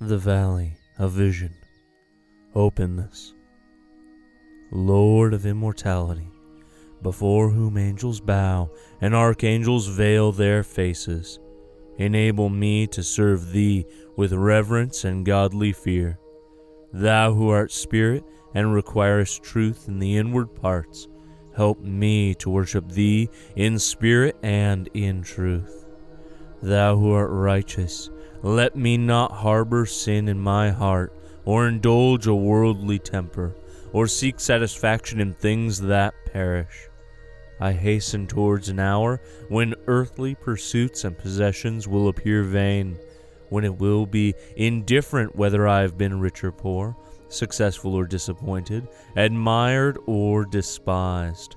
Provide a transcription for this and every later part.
the valley of vision, openness. Lord of immortality, before whom angels bow and archangels veil their faces, enable me to serve Thee with reverence and godly fear. Thou who art Spirit and requirest truth in the inward parts, help me to worship Thee in spirit and in truth. Thou who art righteous, let me not harbor sin in my heart, or indulge a worldly temper, or seek satisfaction in things that perish. I hasten towards an hour when earthly pursuits and possessions will appear vain, when it will be indifferent whether I have been rich or poor, successful or disappointed, admired or despised.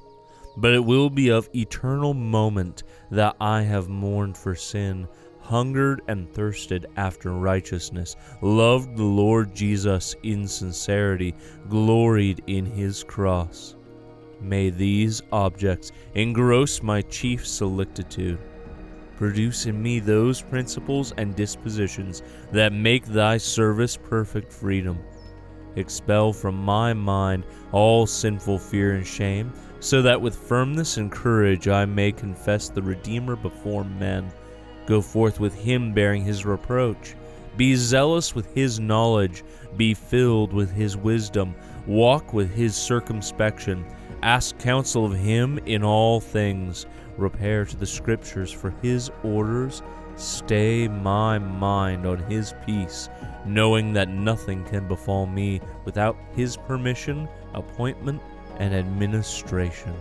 But it will be of eternal moment that I have mourned for sin, hungered and thirsted after righteousness, loved the Lord Jesus in sincerity, gloried in his cross. May these objects engross my chief solicitude. Produce in me those principles and dispositions that make thy service perfect freedom. Expel from my mind all sinful fear and shame, so that with firmness and courage I may confess the Redeemer before men Go forth with him bearing his reproach. Be zealous with his knowledge. Be filled with his wisdom. Walk with his circumspection. Ask counsel of him in all things. Repair to the scriptures for his orders. Stay my mind on his peace, knowing that nothing can befall me without his permission, appointment, and administration.